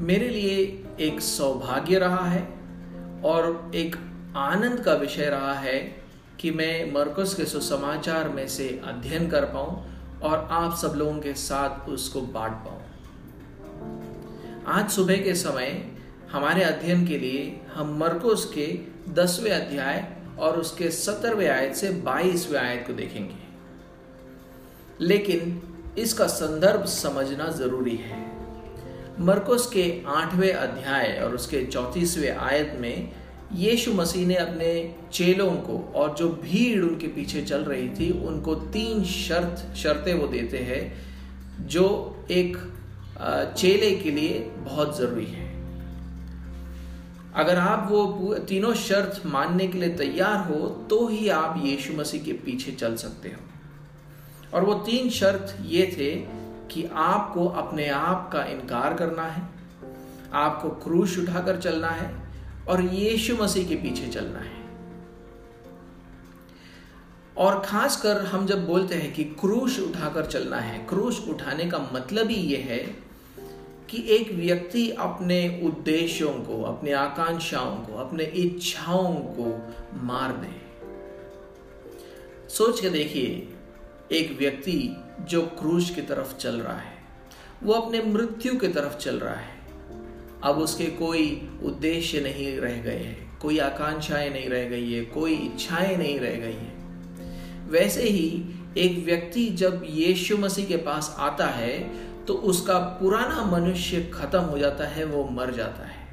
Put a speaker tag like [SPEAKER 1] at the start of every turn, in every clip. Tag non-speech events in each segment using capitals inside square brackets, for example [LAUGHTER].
[SPEAKER 1] मेरे लिए एक सौभाग्य रहा है और एक आनंद का विषय रहा है कि मैं मरकस के सुसमाचार में से अध्ययन कर पाऊँ और आप सब लोगों के साथ उसको बांट पाऊँ। आज सुबह के समय हमारे अध्ययन के लिए हम मरकुस के दसवें अध्याय और उसके सत्रहवें आयत से बाईसवें आयत को देखेंगे। लेकिन इसका संदर्भ समझना ज़रूरी है। मरकुस के आठवें अध्याय और उसके चौतीसवें आयत में यीशु मसीह ने अपने चेलों को और जो भीड़ उनके पीछे चल रही थी, उनको तीन शर्त, शर्तें वो देते हैं, जो एक चेले के लिए बहुत ज़रूरी है। अगर आप वो तीनों शर्त मानने के लिए तैयार हो तो ही आप यीशु मसीह के पीछे चल सकते हो। और वो तीन शर्त ये थे कि आपको अपने आप का इनकार करना है, आपको क्रूश उठाकर चलना है और यीशु मसीह के पीछे चलना है। और खासकर हम जब बोलते हैं कि क्रूश उठाकर चलना है, क्रूश उठाने का मतलब ही यह है कि एक व्यक्ति अपने उद्देश्यों को, अपने आकांक्षाओं को, अपने इच्छाओं को मार दे। सोच के देखिए, एक व्यक्ति जो क्रूज की तरफ़ चल रहा है, वो अपने मृत्यु की तरफ़ चल रहा है। अब उसके कोई उद्देश्य नहीं रह गए हैं, कोई आकांक्षाएँ नहीं रह गई है, कोई इच्छाएँ नहीं रह गई है। वैसे ही एक व्यक्ति जब यीशु मसीह के पास आता है तो उसका पुराना मनुष्य खत्म हो जाता है, वो मर जाता है।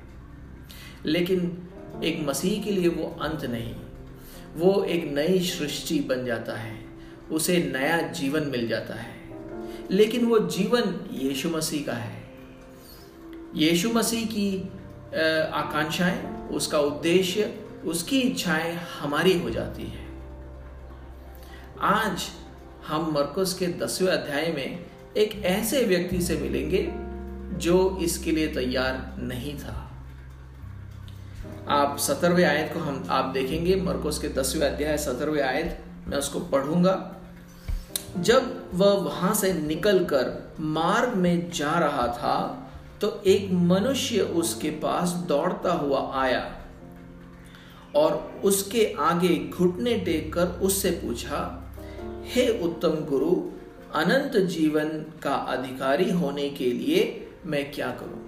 [SPEAKER 1] लेकिन एक मसीह के लिए वो अंत नहीं, वो एक नई सृष्टि बन जाता है। उसे नया जीवन मिल जाता है। लेकिन वो जीवन यीशु मसीह का है। यीशु मसीह की आकांक्षाएँ, उसका उद्देश्य, उसकी इच्छाएँ हमारी हो जाती है। आज हम मरकुस के दसवें अध्याय में एक ऐसे व्यक्ति से मिलेंगे जो इसके लिए तैयार नहीं था। आप सत्रहवें आयत को हम, आप देखेंगे मरकोस के दसवें अध्याय सत्रहवें आयत, मैं उसको पढ़ूँगा। जब वह वहाँ से निकलकर मार्ग में जा रहा था तो एक मनुष्य उसके पास दौड़ता हुआ आया और उसके आगे घुटने टेक कर उससे पूछा, हे उत्तम गुरु, अनंत जीवन का अधिकारी होने के लिए मैं क्या करूँ?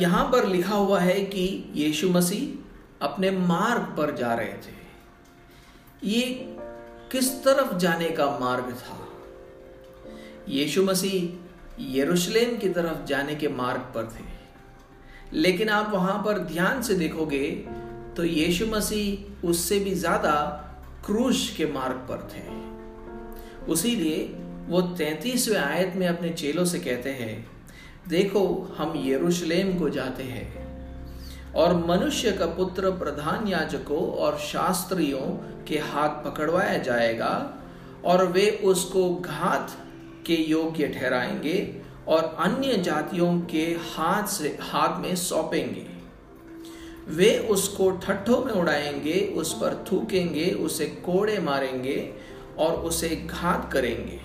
[SPEAKER 1] यहाँ पर लिखा हुआ है कि यीशु मसीह अपने मार्ग पर जा रहे थे। ये किस तरफ़ जाने का मार्ग था? यीशु मसीह यरूशलेम की तरफ़ जाने के मार्ग पर थे। लेकिन आप वहाँ पर ध्यान से देखोगे तो यीशु मसीह उससे भी ज़्यादा क्रूश के मार्ग पर थे। उसी लिए वो तैतीसवें आयत में अपने चेलों से कहते हैं, देखो, हम यरूशलेम को जाते हैं। और मनुष्य का पुत्र प्रधान याजकों और शास्त्रियों के हाथ पकड़वाया जाएगा और वे उसको घात के योग्य ठहराएँगे और अन्य जातियों के हाथ से, हाथ में सौंपेंगे। वे उसको ठट्ठों में उड़ाएँगे, उस पर थूकेंगे, उसे कोड़े मारेंगे और उसे घात करेंगे।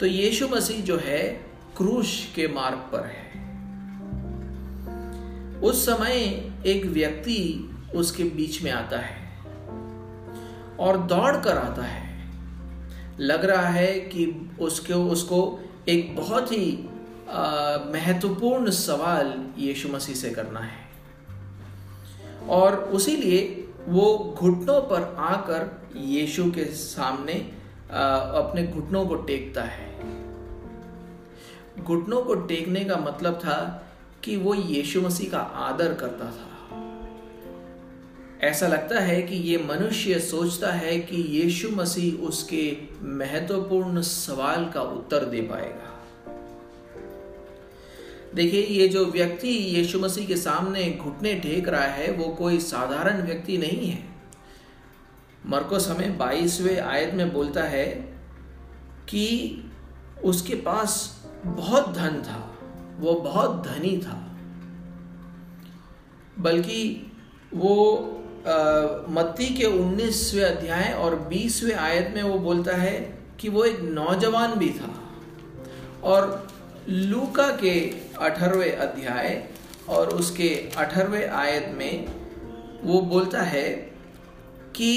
[SPEAKER 1] तो यीशु मसीह जो है, क्रूश के मार्ग पर है। उस समय एक व्यक्ति उसके बीच में आता है और दौड़ कर आता है। लग रहा है कि उसके उसको एक बहुत ही महत्वपूर्ण सवाल यीशु मसीह से करना है। और उसी लिए वो घुटनों पर आकर यीशु के सामने आ, अपने घुटनों को टेकता है। घुटनों को टेकने का मतलब था कि वो यीशु मसीह का आदर करता था। ऐसा लगता है कि ये मनुष्य सोचता है कि यीशु मसीह उसके महत्वपूर्ण सवाल का उत्तर दे पाएगा। देखिए, ये जो व्यक्ति यीशु मसीह के सामने घुटने टेक रहा है, वो कोई साधारण व्यक्ति नहीं है। मरकोस हमें बाईसवें आयत में बोलता है कि उसके पास बहुत धन था। वो बहुत धनी था। बल्कि वो मत्ती के 19वें अध्याय और 20वें आयत में वो बोलता है कि वो एक नौजवान भी था। और लूका के अठारहवें अध्याय और उसके अठारहवें आयत में वो बोलता है कि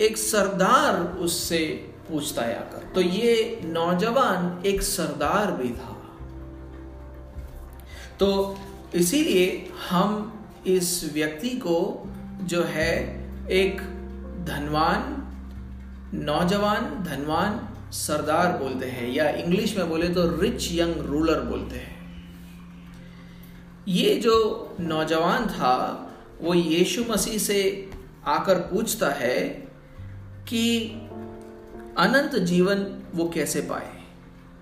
[SPEAKER 1] एक सरदार उससे पूछता है आकर। तो ये नौजवान एक सरदार भी था। तो इसीलिए हम इस व्यक्ति को जो है एक धनवान, नौजवान, धनवान सरदार बोलते हैं, या इंग्लिश में बोले तो रिच यंग रूलर बोलते हैं। ये जो नौजवान था, वो यीशु मसीह से आकर पूछता है कि अनंत जीवन वो कैसे पाए?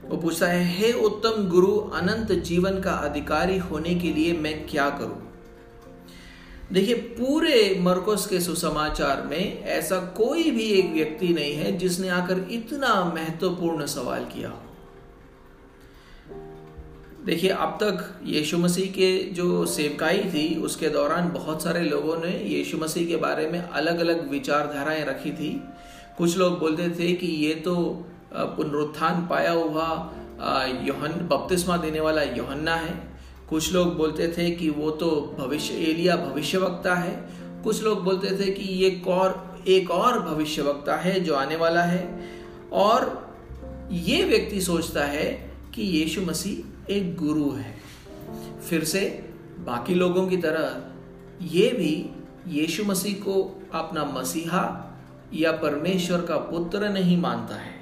[SPEAKER 1] वो पूछता है, हे उत्तम गुरु, अनंत जीवन का अधिकारी होने के लिए मैं क्या करूँ? देखिए, पूरे मरकोस के सुसमाचार में ऐसा कोई भी एक व्यक्ति नहीं है जिसने आकर इतना महत्वपूर्ण सवाल किया देखिए, अब तक यीशु मसीह के जो सेवकाई थी, उसके दौरान बहुत सारे लोगों ने यीशु मसीह के बारे में अलग अलग विचारधाराएँ रखी थी। कुछ लोग बोलते थे कि ये तो पुनरुत्थान पाया हुआ योहन, बपतिस्मा देने वाला योहन्ना है। कुछ लोग बोलते थे कि वो तो भविष्य एलिया भविष्य वक्ता है। कुछ लोग बोलते थे कि ये और एक और भविष्य वक्ता है जो आने वाला है। और ये व्यक्ति सोचता है कि यीशु मसीह एक गुरु है। फिर से बाकी लोगों की तरह ये भी यीशु मसीह को अपना मसीहा या परमेश्वर का पुत्र नहीं मानता है।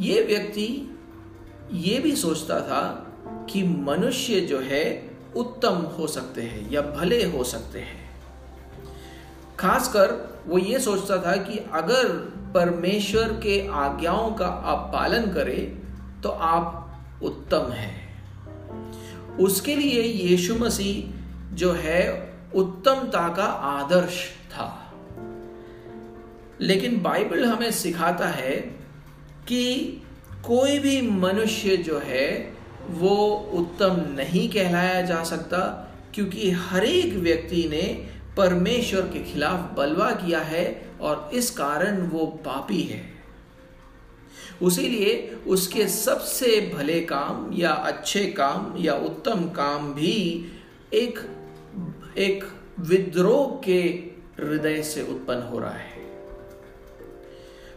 [SPEAKER 1] ये व्यक्ति ये भी सोचता था कि मनुष्य जो है उत्तम हो सकते हैं या भले हो सकते हैं। खासकर वो ये सोचता था कि अगर परमेश्वर के आज्ञाओं का आप पालन करें तो आप उत्तम हैं। उसके लिए यीशु मसीह जो है उत्तमता का आदर्श था। लेकिन बाइबल हमें सिखाता है कि कोई भी मनुष्य जो है, वो उत्तम नहीं कहलाया जा सकता, क्योंकि हर एक व्यक्ति ने परमेश्वर के खिलाफ बलवा किया है और इस कारण वो पापी है। उसीलिए उसके सबसे भले काम या अच्छे काम या उत्तम काम भी एक एक विद्रोह के हृदय से उत्पन्न हो रहा है।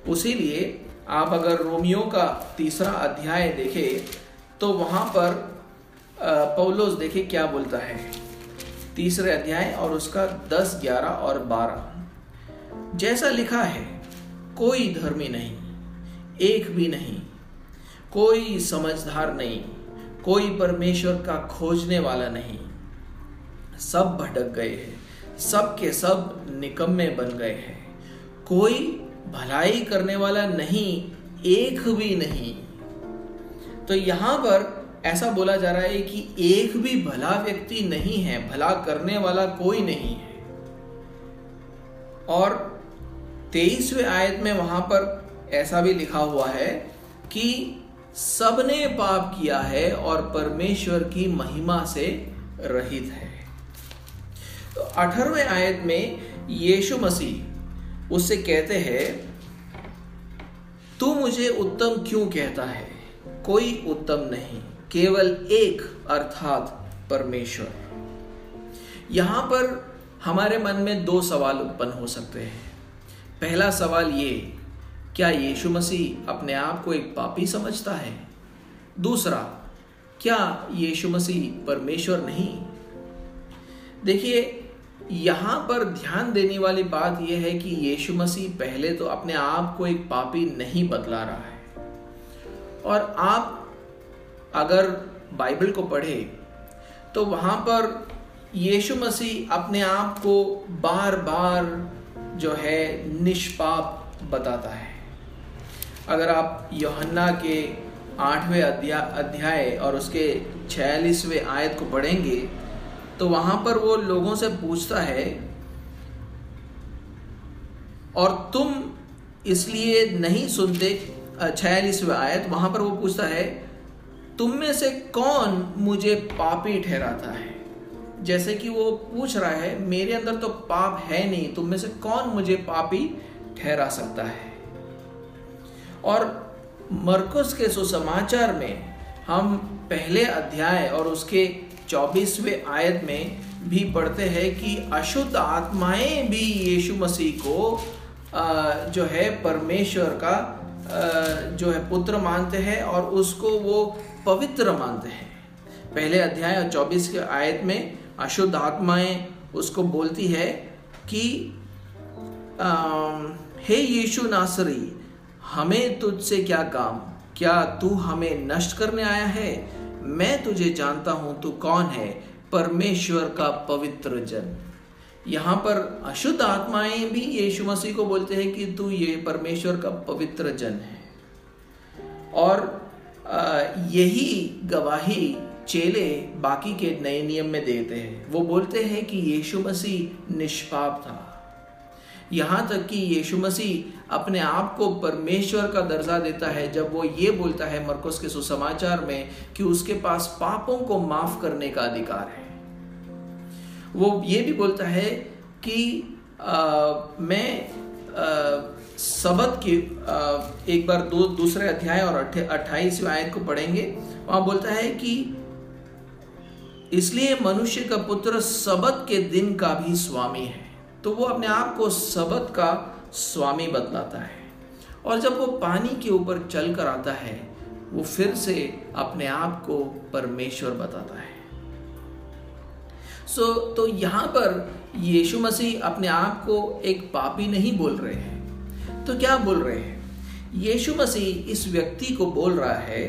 [SPEAKER 1] उसीलिए आप अगर रोमियो का तीसरा अध्याय देखें तो वहाँ पर पौलोस देखिए क्या बोलता है। तीसरे अध्याय और उसका दस, ग्यारह और बारह। जैसा लिखा है, कोई धर्मी नहीं, एक भी नहीं, कोई समझदार नहीं, कोई परमेश्वर का खोजने वाला नहीं। सब भटक गए हैं, सब के सब निकम्मे बन गए हैं। कोई भलाई करने वाला नहीं, एक भी नहीं। तो यहाँ पर ऐसा बोला जा रहा है कि एक भी भला व्यक्ति नहीं है, भला करने वाला कोई नहीं है। और तेईसवें आयत में वहाँ पर ऐसा भी लिखा हुआ है कि सबने पाप किया है और परमेश्वर की महिमा से रहित है। तो अठारहवें आयत में यीशु मसीह उससे कहते हैं, तू मुझे उत्तम क्यों कहता है? कोई उत्तम नहीं, केवल एक अर्थात परमेश्वर यहाँ पर हमारे मन में दो सवाल उत्पन्न हो सकते हैं। पहला सवाल ये, क्या यीशु मसीह अपने आप को एक पापी समझता है? दूसरा, क्या यीशु मसीह परमेश्वर नहीं? देखिए यहाँ पर ध्यान देने वाली बात यह है कि यीशु मसीह पहले तो अपने आप को एक पापी नहीं बतला रहा है। और आप अगर बाइबल को पढ़े तो वहाँ पर यीशु मसीह अपने आप को बार बार जो है निष्पाप बताता है। अगर आप योहन्ना के आठवें अध्याय और उसके छियालीसवें आयत को पढ़ेंगे तो वहाँ पर वो लोगों से पूछता है, और तुम इसलिए नहीं सुनते, छियालीसवें आयत? वहाँ पर वो पूछता है, तुम में से कौन मुझे पापी ठहराता है? जैसे कि वो पूछ रहा है, मेरे अंदर तो पाप है नहीं, तुम में से कौन मुझे पापी ठहरा सकता है? और मरकुस के सुसमाचार में हम पहले अध्याय और उसके चौबीसवें आयत में भी पढ़ते हैं कि अशुद्ध आत्माएँ भी यीशु मसीह को जो है परमेश्वर का जो है पुत्र मानते हैं और उसको वो पवित्र मानते हैं। पहले अध्याय और चौबीस के आयत में अशुद्ध आत्माएँ उसको बोलती है कि हे यीशु नासरी, हमें तुझसे क्या काम, क्या तू हमें नष्ट करने आया है? मैं तुझे जानता हूँ तू कौन है, परमेश्वर का पवित्र जन। यहाँ पर अशुद्ध आत्माएँ भी यीशु मसीह को बोलते हैं कि तू ये परमेश्वर का पवित्र जन है। और यही गवाही चेले बाकी के नए नियम में देते हैं। वो बोलते हैं कि यीशु मसीह निष्पाप था। यहाँ तक कि यीशु मसीह अपने आप को परमेश्वर का दर्जा देता है जब वो ये बोलता है मरकुस के सुसमाचार में कि उसके पास पापों को माफ़ करने का अधिकार है। वो ये भी बोलता है कि आ, मैं सबत के आ, एक बार दो दूसरे अध्याय और अट्ठाईसवें आयत को पढ़ेंगे। वहाँ बोलता है कि इसलिए मनुष्य का पुत्र सबत के दिन का भी स्वामी है। तो वो अपने आप को सबत का स्वामी बतलाता है। और जब वो पानी के ऊपर चल कर आता है वो फिर से अपने आप को परमेश्वर बताता है। सो so, तो यहाँ पर यीशु मसीह अपने आप को एक पापी नहीं बोल रहे हैं। तो क्या बोल रहे हैं? यीशु मसीह इस व्यक्ति को बोल रहा है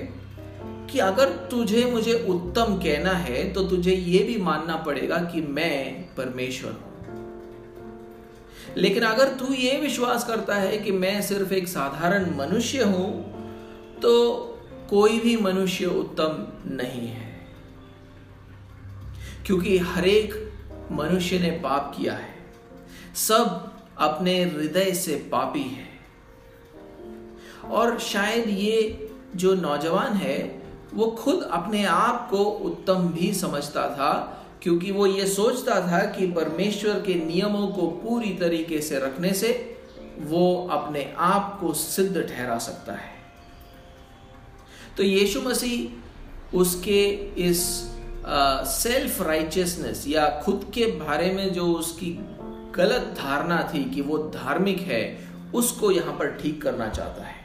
[SPEAKER 1] कि अगर तुझे मुझे उत्तम कहना है तो तुझे यह भी मानना पड़ेगा कि मैं परमेश्वर हूँ। लेकिन अगर तू ये विश्वास करता है कि मैं सिर्फ़ एक साधारण मनुष्य हूँ तो कोई भी मनुष्य उत्तम नहीं है। क्योंकि हरेक मनुष्य ने पाप किया है। सब अपने हृदय से पापी है। और शायद ये जो नौजवान है, वो खुद अपने आप को उत्तम भी समझता था क्योंकि वो ये सोचता था कि परमेश्वर के नियमों को पूरी तरीके से रखने से वो अपने आप को सिद्ध ठहरा सकता है। तो यीशु मसीह उसके इस सेल्फ राइचियसनेस या खुद के बारे में जो उसकी गलत धारणा थी कि वो धार्मिक है उसको यहाँ पर ठीक करना चाहता है।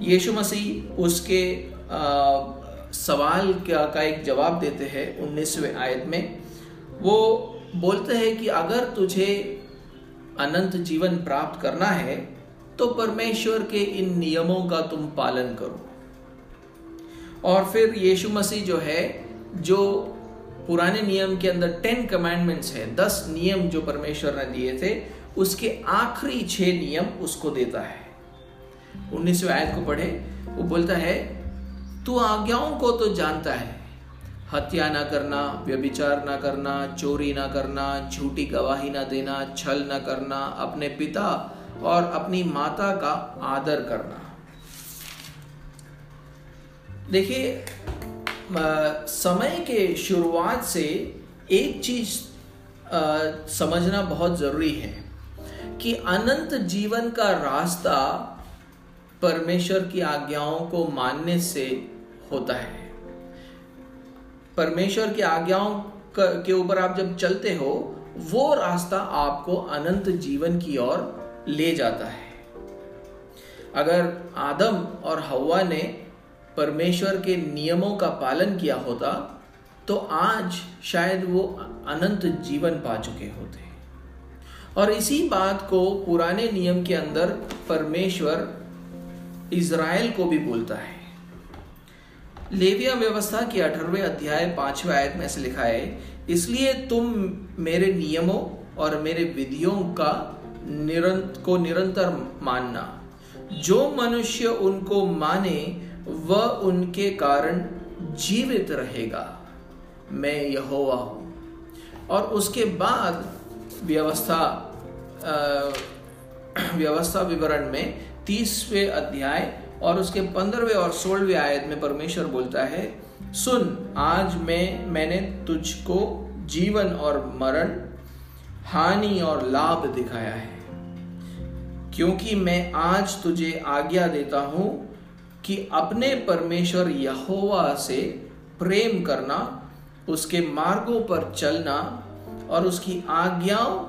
[SPEAKER 1] यीशु मसीह उसके आ, सवाल का, का एक जवाब देते हैं उन्नीसवें आयत में। वो बोलते हैं कि अगर तुझे अनंत जीवन प्राप्त करना है तो परमेश्वर के इन नियमों का तुम पालन करो। और फिर यीशु मसीह जो है जो पुराने नियम के अंदर टेन कमांडमेंट्स है दस नियम जो परमेश्वर ने दिए थे उसके आखिरी छह नियम उसको देता है। उन्नीसवें आयत को पढ़े वो बोलता है तू आज्ञाओं को तो जानता है। हत्या ना करना, व्यभिचार ना करना, चोरी ना करना, झूठी गवाही ना देना, छल ना करना, अपने पिता और अपनी माता का आदर करना। देखिए समय के शुरुआत से एक चीज़ समझना बहुत ज़रूरी है कि अनंत जीवन का रास्ता परमेश्वर की आज्ञाओं को मानने से होता है। परमेश्वर की आज्ञाओं के ऊपर आप जब चलते हो, वो रास्ता आपको अनंत जीवन की ओर ले जाता है। अगर आदम और हवा ने परमेश्वर के नियमों का पालन किया होता तो आज शायद वो अनंत जीवन पा चुके होते। और इसी बात को पुराने नियम के अंदर परमेश्वर इज़राइल को भी बोलता है। लेविया व्यवस्था के अठारवे अध्याय पाँचवें आयत में ऐसे लिखा है, इसलिए तुम मेरे नियमों और मेरे विधियों का निरंत, को निरंतर मानना। जो मनुष्य उनको माने, वह उनके कारण जीवित रहेगा। मैं यहोवा हूँ। और उसके बाद व्यवस्था [CLEARS THROAT] व्यवस्था विवरण में तीसवें अध्याय और उसके पंद्रहवें और सोलहवें आयत में परमेश्वर बोलता है, सुन, आज मैं, मैंने तुझको जीवन और मरण, हानि और लाभ दिखाया है। क्योंकि मैं आज तुझे आज्ञा देता हूँ कि अपने परमेश्वर यहोवा से प्रेम करना, उसके मार्गों पर चलना और उसकी आज्ञाओं,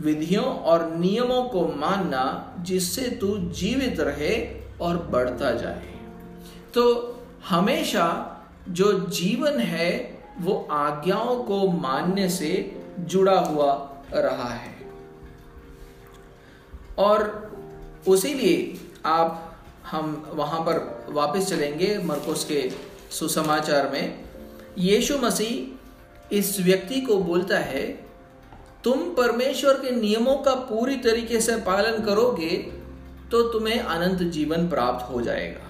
[SPEAKER 1] विधियों और नियमों को मानना, जिससे तू जीवित रहे और बढ़ता जाए। तो हमेशा जो जीवन है, वो आज्ञाओं को मानने से जुड़ा हुआ रहा है। और उसीलिए आप, हम वहाँ पर वापस चलेंगे मरकुस के सुसमाचार में। यीशु मसीह इस व्यक्ति को बोलता है, तुम परमेश्वर के नियमों का पूरी तरीके से पालन करोगे तो तुम्हें अनंत जीवन प्राप्त हो जाएगा।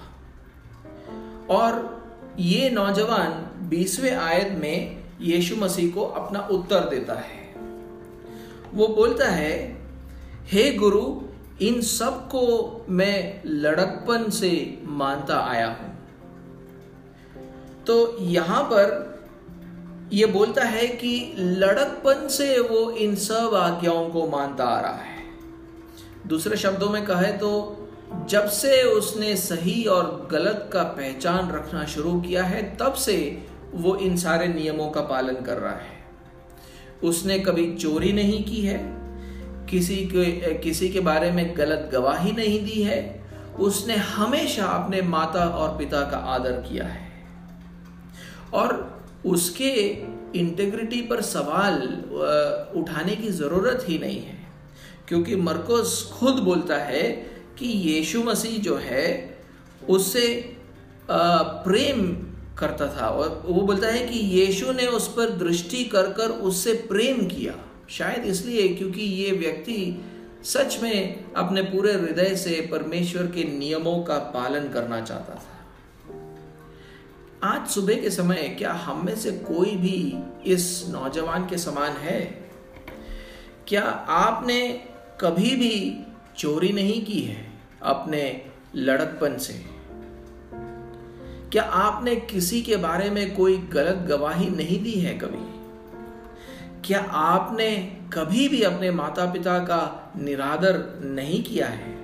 [SPEAKER 1] और ये नौजवान बीसवें आयत में यीशु मसीह को अपना उत्तर देता है। वो बोलता है, हे गुरु, इन सबको मैं लड़कपन से मानता आया हूँ। तो यहाँ पर यह बोलता है कि लड़कपन से वो इन सब आज्ञाओं को मानता आ रहा है। दूसरे शब्दों में कहे तो जब से उसने सही और गलत का पहचान रखना शुरू किया है, तब से वो इन सारे नियमों का पालन कर रहा है। उसने कभी चोरी नहीं की है, किसी के किसी के बारे में गलत गवाही नहीं दी है, उसने हमेशा अपने माता और पिता का आदर किया है। और उसके इंटेग्रिटी पर सवाल उठाने की ज़रूरत ही नहीं है। क्योंकि मरकोस खुद बोलता है कि यीशु मसीह जो है, उससे प्रेम करता था और वो बोलता है कि यीशु ने उस पर दृष्टि कर कर उससे प्रेम किया। शायद इसलिए क्योंकि ये व्यक्ति सच में अपने पूरे हृदय से परमेश्वर के नियमों का पालन करना चाहता था। आज सुबह के समय क्या हम में से कोई भी इस नौजवान के समान है? क्या आपने कभी भी चोरी नहीं की है अपने लड़कपन से। क्या आपने किसी के बारे में कोई गलत गवाही नहीं दी है कभी? क्या आपने कभी भी अपने माता पिता का निरादर नहीं किया है?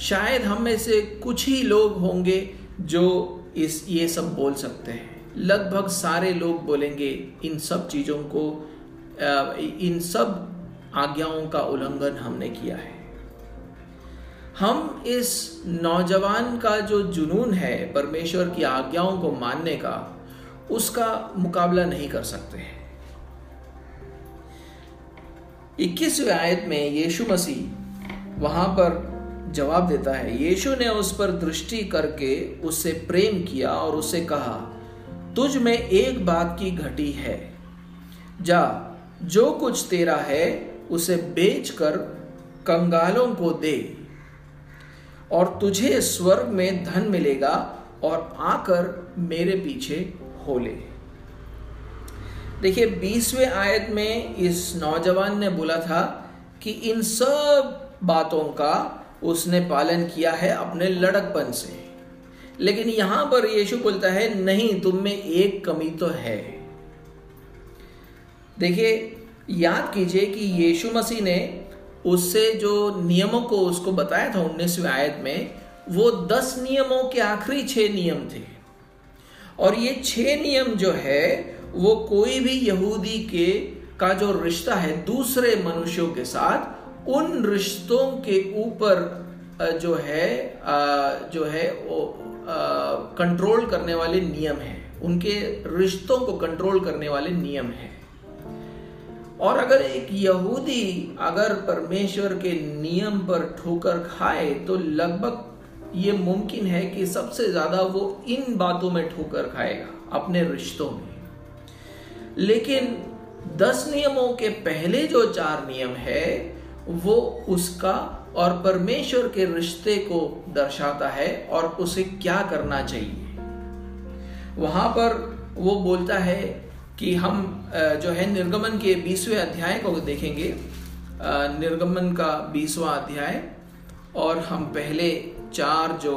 [SPEAKER 1] शायद हम में से कुछ ही लोग होंगे जो इस, ये सब बोल सकते हैं। लगभग सारे लोग बोलेंगे इन सब चीज़ों को इन सब आज्ञाओं का उल्लंघन हमने किया है। हम इस नौजवान का जो जुनून है, परमेश्वर की आज्ञाओं को मानने का, उसका मुकाबला नहीं कर सकते हैं। इक्कीसवें आयत में यीशु मसीह वहाँ पर जवाब देता है, यीशु ने उस पर दृष्टि करके उससे प्रेम किया और उससे कहा, तुझ में एक बात की घटी है। जा, जो कुछ तेरा है उसे बेचकर कंगालों को दे, और तुझे स्वर्ग में धन मिलेगा और आकर मेरे पीछे हो ले। देखिए, बीसवें आयत में इस नौजवान ने बोला था कि इन सब बातों का उसने पालन किया है अपने लड़कपन से। लेकिन यहाँ पर यीशु बोलता है, नहीं, तुम में एक कमी तो है। देखिए याद कीजिए कि यीशु मसीह ने उससे जो नियमों को उसको बताया था उन्नीसवें आयत में, वो दस नियमों के आखिरी छह नियम थे। और ये छह नियम जो है, वो कोई भी यहूदी के का जो रिश्ता है दूसरे मनुष्यों के साथ, उन रिश्तों के ऊपर जो है जो है वो कंट्रोल करने वाले नियम हैं। उनके रिश्तों को कंट्रोल करने वाले नियम है। और अगर एक यहूदी अगर परमेश्वर के नियम पर ठोकर खाए तो लगभग ये मुमकिन है कि सबसे ज़्यादा वो इन बातों में ठोकर खाएगा, अपने रिश्तों में। लेकिन दस नियमों के पहले जो चार नियम है, वो उसका और परमेश्वर के रिश्ते को दर्शाता है और उसे क्या करना चाहिए। वहाँ पर वो बोलता है कि हम जो है निर्गमन के बीसवें अध्याय को देखेंगे। निर्गमन का बीसवा अध्याय। और हम पहले चार जो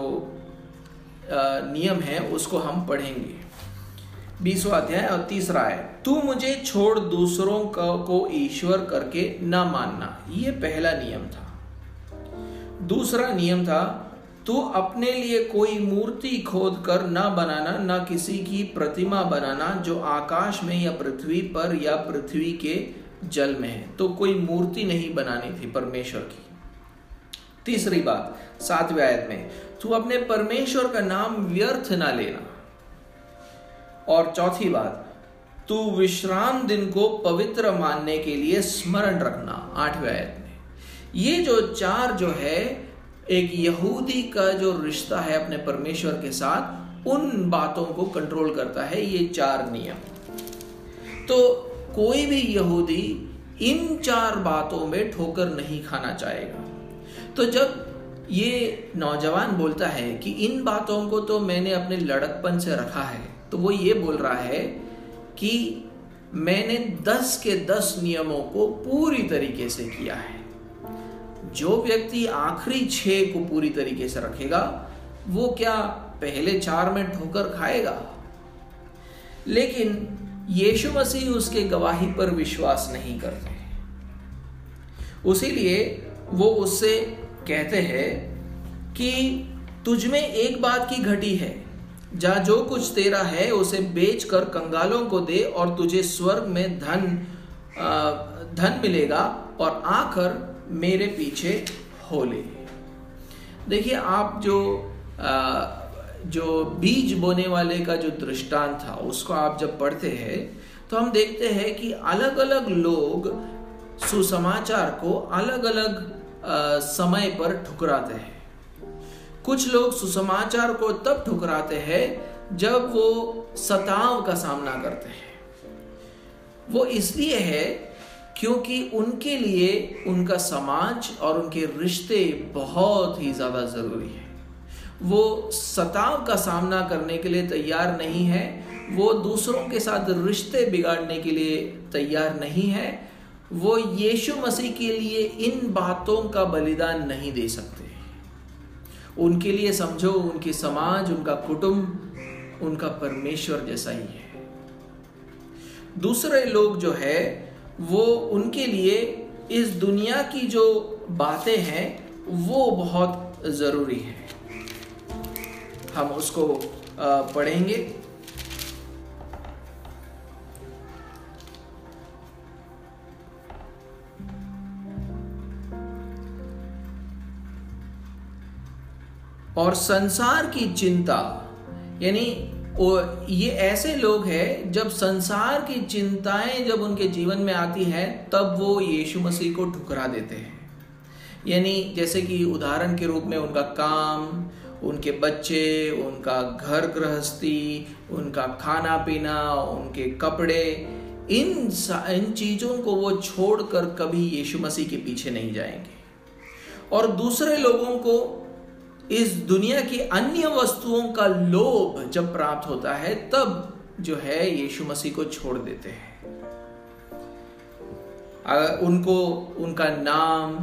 [SPEAKER 1] नियम है, उसको हम पढ़ेंगे। बीसवा अध्याय और तीसरा है, तू मुझे छोड़ दूसरों को ईश्वर करके न मानना। ये पहला नियम था। दूसरा नियम था तू अपने लिए कोई मूर्ति खोद कर न बनाना, न किसी की प्रतिमा बनाना जो आकाश में या पृथ्वी पर या पृथ्वी के जल में है। तो कोई मूर्ति नहीं बनानी थी परमेश्वर की। तीसरी बात, सातवें आयत में, तू अपने परमेश्वर का नाम व्यर्थ ना लेना। और चौथी बात, तू विश्राम दिन को पवित्र मानने के लिए स्मरण रखना, आठवें आयत में। ये जो चार जो है एक यहूदी का जो रिश्ता है अपने परमेश्वर के साथ, उन बातों को कंट्रोल करता है, ये चार नियम। तो कोई भी यहूदी इन चार बातों में ठोकर नहीं खाना चाहेगा। तो जब ये नौजवान बोलता है कि इन बातों को तो मैंने अपने लड़कपन से रखा है तो वो ये बोल रहा है कि मैंने दस के दस नियमों को पूरी तरीके से किया है। जो व्यक्ति आखिरी छह को पूरी तरीके से रखेगा, वो क्या पहले चार में ठोकर खाएगा? लेकिन यीशु मसीह उसके गवाही पर विश्वास नहीं करते उसीलिए वो उससे कहते हैं कि तुझमें एक बात की घटी है। जा, जो कुछ तेरा है, उसे बेच कर कंगालों को दे और तुझे स्वर्ग में धन धन मिलेगा और आकर मेरे पीछे हो ले देखिए आप जो आ, जो बीज बोने वाले का जो दृष्टांत था उसको आप जब पढ़ते हैं तो हम देखते हैं कि अलग अलग लोग सुसमाचार को अलग अलग समय पर ठुकराते हैं। कुछ लोग सुसमाचार को तब ठुकराते हैं जब वो सताव का सामना करते हैं। वो इसलिए है क्योंकि उनके लिए उनका समाज और उनके रिश्ते बहुत ही ज़्यादा ज़रूरी है। वो सताव का सामना करने के लिए तैयार नहीं है, वो दूसरों के साथ रिश्ते बिगाड़ने के लिए तैयार नहीं है, वो यीशु मसीह के लिए इन बातों का बलिदान नहीं दे सकते। उनके लिए समझो, उनके समाज, उनका कुटुंब, उनका परमेश्वर जैसा ही है। दूसरे लोग जो है वो उनके लिए इस दुनिया की जो बातें हैं, वो बहुत ज़रूरी है। हम उसको पढ़ेंगे। और संसार की चिंता, यानी ये ऐसे लोग हैं, जब संसार की चिंताएँ जब उनके जीवन में आती है, तब वो यीशु मसीह को ठुकरा देते हैं। यानी जैसे कि उदाहरण के रूप में उनका काम, उनके बच्चे, उनका घर गृहस्थी, उनका खाना पीना उनके कपड़े, इन इन चीज़ों को वो छोड़कर कभी यीशु मसीह के पीछे नहीं जाएँगे। और दूसरे लोगों को इस दुनिया की अन्य वस्तुओं का लोभ जब प्राप्त होता है तब जो है यीशु मसीह को छोड़ देते हैं। उनको उनका नाम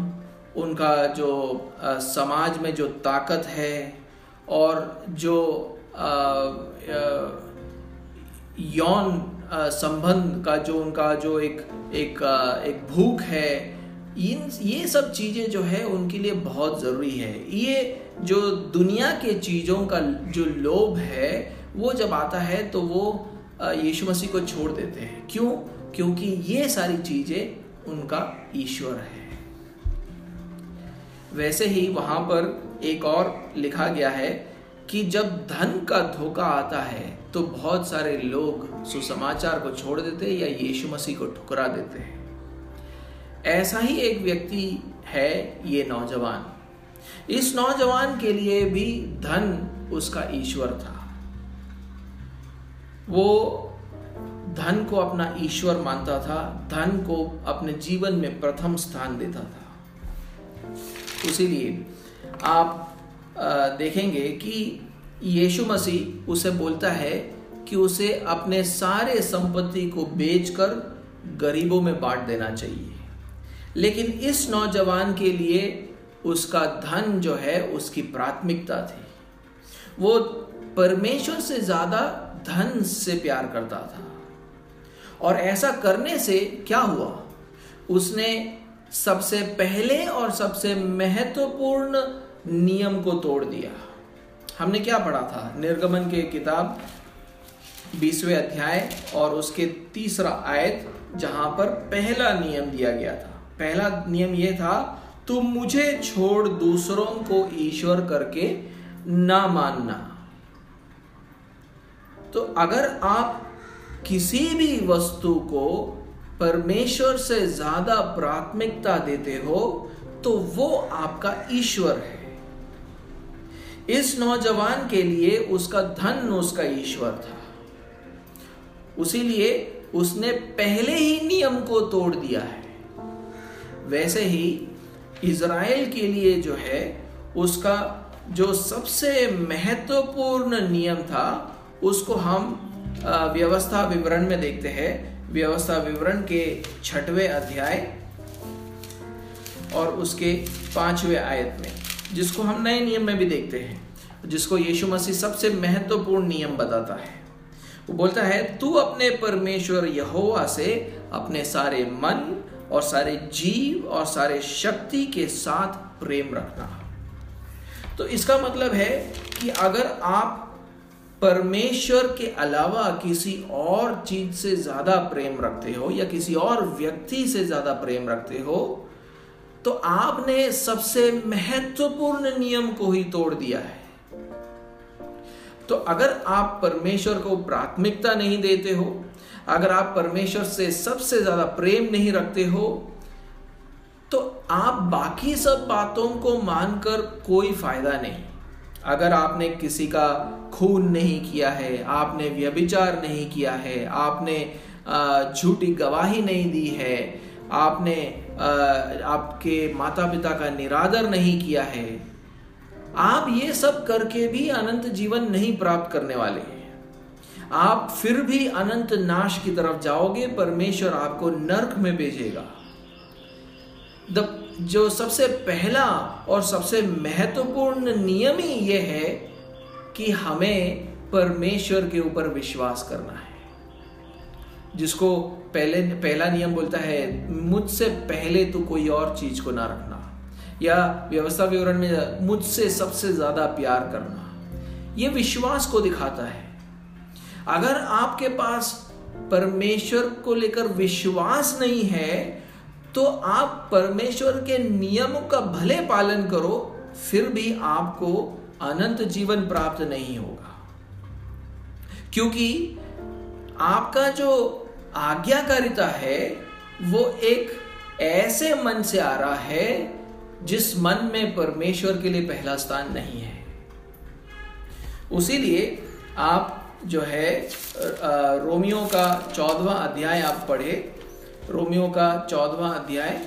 [SPEAKER 1] उनका जो आ, समाज में जो ताकत है और जो यौन संबंध का जो उनका जो एक एक एक भूख है इन ये सब चीज़ें जो है उनके लिए बहुत ज़रूरी है। ये जो दुनिया के चीज़ों का जो लोभ है, वो जब आता है तो वो यीशु मसीह को छोड़ देते हैं। क्यों? क्योंकि ये सारी चीज़ें उनका ईश्वर है। वैसे ही वहाँ पर एक और लिखा गया है कि जब धन का धोखा आता है तो बहुत सारे लोग सुसमाचार को छोड़ देते हैं या यीशु मसीह को ठुकरा देते हैं। ऐसा ही एक व्यक्ति है ये नौजवान। इस नौजवान के लिए भी धन उसका ईश्वर था। वो धन को अपना ईश्वर मानता था, धन को अपने जीवन में प्रथम स्थान देता था। इसीलिए आप देखेंगे कि यीशु मसीह उसे बोलता है कि उसे अपने सारे संपत्ति को बेचकर गरीबों में बांट देना चाहिए। लेकिन इस नौजवान के लिए उसका धन जो है उसकी प्राथमिकता थी। वो परमेश्वर से ज़्यादा धन से प्यार करता था। और ऐसा करने से क्या हुआ? उसने सबसे पहले और सबसे महत्वपूर्ण नियम को तोड़ दिया। हमने क्या पढ़ा था? निर्गमन के किताब बीसवें अध्याय और उसके तीसरा आयत, जहाँ पर पहला नियम दिया गया था। पहला नियम यह था तुम मुझे छोड़ दूसरों को ईश्वर करके ना मानना। तो अगर आप किसी भी वस्तु को परमेश्वर से ज़्यादा प्राथमिकता देते हो तो वो आपका ईश्वर है। इस नौजवान के लिए उसका धन उसका ईश्वर था। उसीलिए उसने पहले ही नियम को तोड़ दिया है। वैसे ही इज़राइल के लिए जो है, उसका जो सबसे महत्वपूर्ण नियम था, उसको हम व्यवस्था विवरण में देखते हैं। व्यवस्था विवरण के छठवें अध्याय और उसके पाँचवें आयत में, जिसको हम नए नियम में भी देखते हैं, जिसको यीशु मसीह सबसे महत्वपूर्ण नियम बताता है। वो बोलता है, तू अपने परमेश्वर यहोवा से अपने सारे मन और सारे जीव और सारे शक्ति के साथ प्रेम रखना। तो इसका मतलब है कि अगर आप परमेश्वर के अलावा किसी और चीज़ से ज़्यादा प्रेम रखते हो या किसी और व्यक्ति से ज़्यादा प्रेम रखते हो तो आपने सबसे महत्वपूर्ण नियम को ही तोड़ दिया है। तो अगर आप परमेश्वर को प्राथमिकता नहीं देते हो अगर आप परमेश्वर से सबसे ज़्यादा प्रेम नहीं रखते हो तो आप बाकी सब बातों को मानकर कोई फ़ायदा नहीं। अगर आपने किसी का खून नहीं किया है, आपने व्यभिचार नहीं किया है, आपने झूठी गवाही नहीं दी है, आपने आपके माता पिता का निरादर नहीं किया है, आप ये सब करके भी अनंत जीवन नहीं प्राप्त करने वाले हैं। आप फिर भी अनंत नाश की तरफ़ जाओगे, परमेश्वर आपको नर्क में भेजेगा। द जो सबसे पहला और सबसे महत्वपूर्ण नियम ही यह है कि हमें परमेश्वर के ऊपर विश्वास करना है। जिसको पहले, पहला नियम बोलता है, मुझसे पहले तो कोई और चीज़ को ना रखना। या व्यवस्था विवरण में, मुझसे सबसे ज़्यादा प्यार करना। यह विश्वास को दिखाता है। अगर आपके पास परमेश्वर को लेकर विश्वास नहीं है तो आप परमेश्वर के नियमों का भले पालन करो, फिर भी आपको अनंत जीवन प्राप्त नहीं होगा। क्योंकि आपका जो आज्ञाकारिता है, वो एक ऐसे मन से आ रहा है, जिस मन में परमेश्वर के लिए पहला स्थान नहीं है। उसीलिए आप जो है रोमियो का चौदवा अध्याय आप पढ़े रोमियो का चौदवा अध्याय।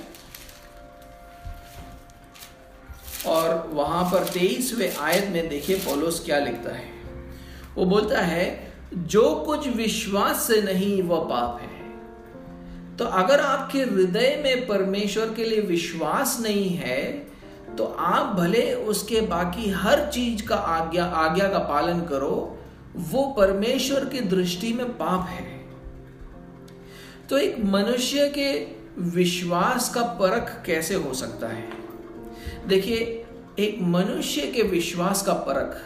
[SPEAKER 1] और वहाँ पर तेईसवें आयत में देखिए पोलोस क्या लिखता है। वो बोलता है, जो कुछ विश्वास से नहीं, वह पाप है। तो अगर आपके हृदय में परमेश्वर के लिए विश्वास नहीं है तो आप भले उसके बाकी हर चीज़ का आज्ञा आज्ञा का पालन करो वो परमेश्वर की दृष्टि में पाप है। तो एक मनुष्य के विश्वास का परख कैसे हो सकता है? देखिए, एक मनुष्य के विश्वास का परख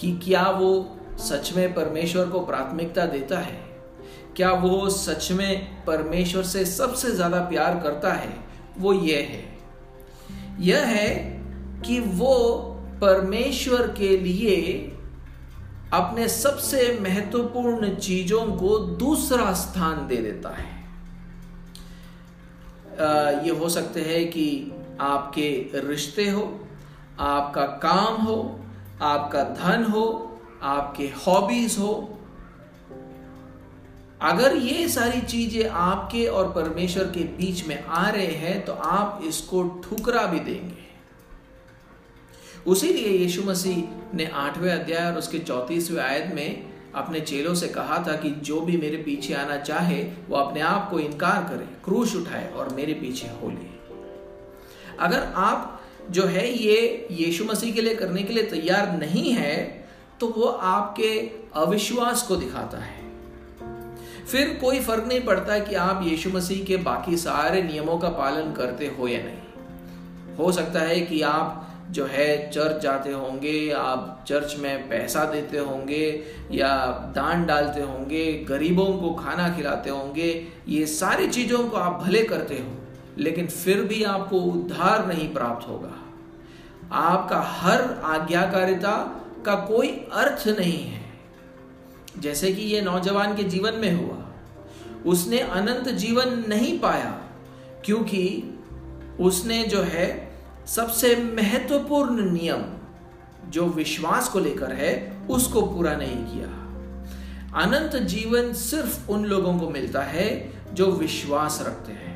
[SPEAKER 1] कि क्या वो सच में परमेश्वर को प्राथमिकता देता है? क्या वो सच में परमेश्वर से सबसे ज़्यादा प्यार करता है? वो ये है। यह है कि वो परमेश्वर के लिए अपने सबसे महत्वपूर्ण चीज़ों को दूसरा स्थान दे देता है। ये हो सकते हैं कि आपके रिश्ते हो, आपका काम हो, आपका धन हो, आपके हॉबीज हो। अगर ये सारी चीज़ें आपके और परमेश्वर के बीच में आ रहे हैं तो आप इसको ठुकरा भी देंगे। उसी लिए यीशु मसीह ने आठवें अध्याय और उसके चौतीसवें आयत में अपने चेलों से कहा था कि जो भी मेरे पीछे आना चाहे, वो अपने आप को इनकार करे क्रूश उठाए और मेरे पीछे हो ले। अगर आप जो है ये यीशु मसीह के लिए करने के लिए तैयार नहीं है तो वो आपके अविश्वास को दिखाता है। फिर कोई फ़र्क नहीं पड़ता कि आप यीशु मसीह के बाकी सारे नियमों का पालन करते हो या नहीं। हो सकता है कि आप जो है चर्च जाते होंगे, आप चर्च में पैसा देते होंगे या दान डालते होंगे, गरीबों को खाना खिलाते होंगे, ये सारी चीज़ों को आप भले करते हो, लेकिन फिर भी आपको उद्धार नहीं प्राप्त होगा। आपका हर आज्ञाकारिता का कोई अर्थ नहीं है। जैसे कि ये नौजवान के जीवन में हुआ, उसने अनंत जीवन नहीं पाया, क्योंकि उसने जो है सबसे महत्वपूर्ण नियम जो विश्वास को लेकर है, उसको पूरा नहीं किया। अनंत जीवन सिर्फ़ उन लोगों को मिलता है जो विश्वास रखते हैं।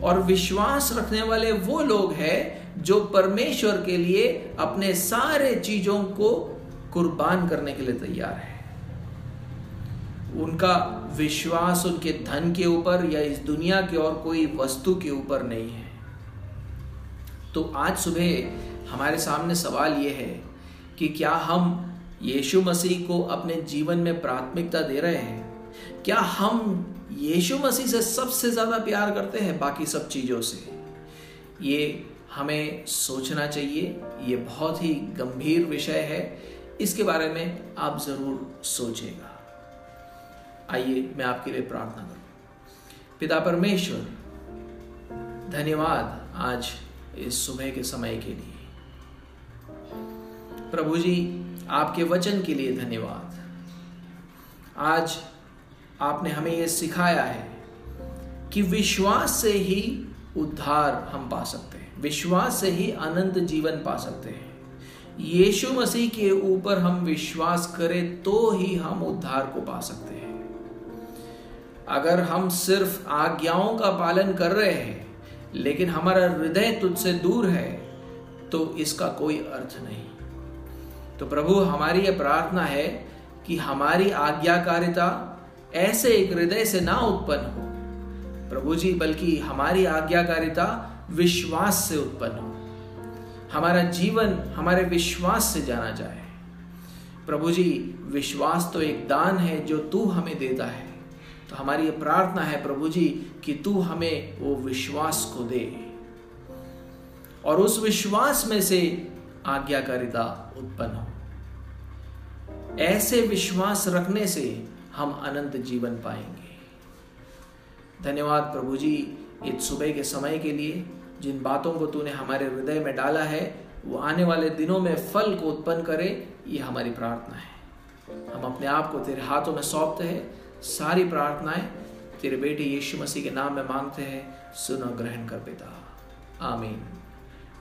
[SPEAKER 1] और विश्वास रखने वाले वो लोग हैं जो परमेश्वर के लिए अपने सारे चीज़ों को कुर्बान करने के लिए तैयार है। उनका विश्वास उनके धन के ऊपर या इस दुनिया के और कोई वस्तु के ऊपर नहीं है। तो आज सुबह हमारे सामने सवाल यह है कि क्या हम यीशु मसीह को अपने जीवन में प्राथमिकता दे रहे हैं? क्या हम यीशु मसीह से सबसे ज़्यादा प्यार करते हैं बाकी सब चीज़ों से? ये हमें सोचना चाहिए। ये बहुत ही गंभीर विषय है। इसके बारे में आप ज़रूर सोचेगा आइए, मैं आपके लिए प्रार्थना करूँ। पिता परमेश्वर, धन्यवाद आज इस सुबह के समय के लिए। प्रभु जी, आपके वचन के लिए धन्यवाद। आज आपने हमें यह सिखाया है कि विश्वास से ही उद्धार हम पा सकते हैं। विश्वास से ही अनंत जीवन पा सकते हैं। यीशु मसीह के ऊपर हम विश्वास करें तो ही हम उद्धार को पा सकते हैं। अगर हम सिर्फ़ आज्ञाओं का पालन कर रहे हैं लेकिन हमारा हृदय तुझसे दूर है तो इसका कोई अर्थ नहीं। तो प्रभु, हमारी यह प्रार्थना है कि हमारी आज्ञाकारिता ऐसे एक हृदय से ना उत्पन्न हो। प्रभु जी, बल्कि हमारी आज्ञाकारिता विश्वास से उत्पन्न हो। हमारा जीवन हमारे विश्वास से जाना जाए। प्रभु जी, विश्वास तो एक दान है जो तू हमें देता है। तो हमारी ये प्रार्थना है प्रभु जी कि तू हमें वो विश्वास को दे। और उस विश्वास में से आज्ञाकारिता उत्पन्न हो। ऐसे विश्वास रखने से हम अनंत जीवन पाएँगे। धन्यवाद प्रभु जी इस सुबह के समय के लिए। जिन बातों को तूने हमारे हृदय में डाला है, वो आने वाले दिनों में फल को उत्पन्न करे, ये हमारी प्रार्थना है। हम अपने आप को तेरे हाथों में सौंपते हैं। सारी प्रार्थनाएँ तेरे बेटे यीशु मसीह के नाम में मांगते हैं, सुनो, ग्रहण कर पिता। आमीन।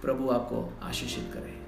[SPEAKER 1] प्रभु आपको आशीषित करे।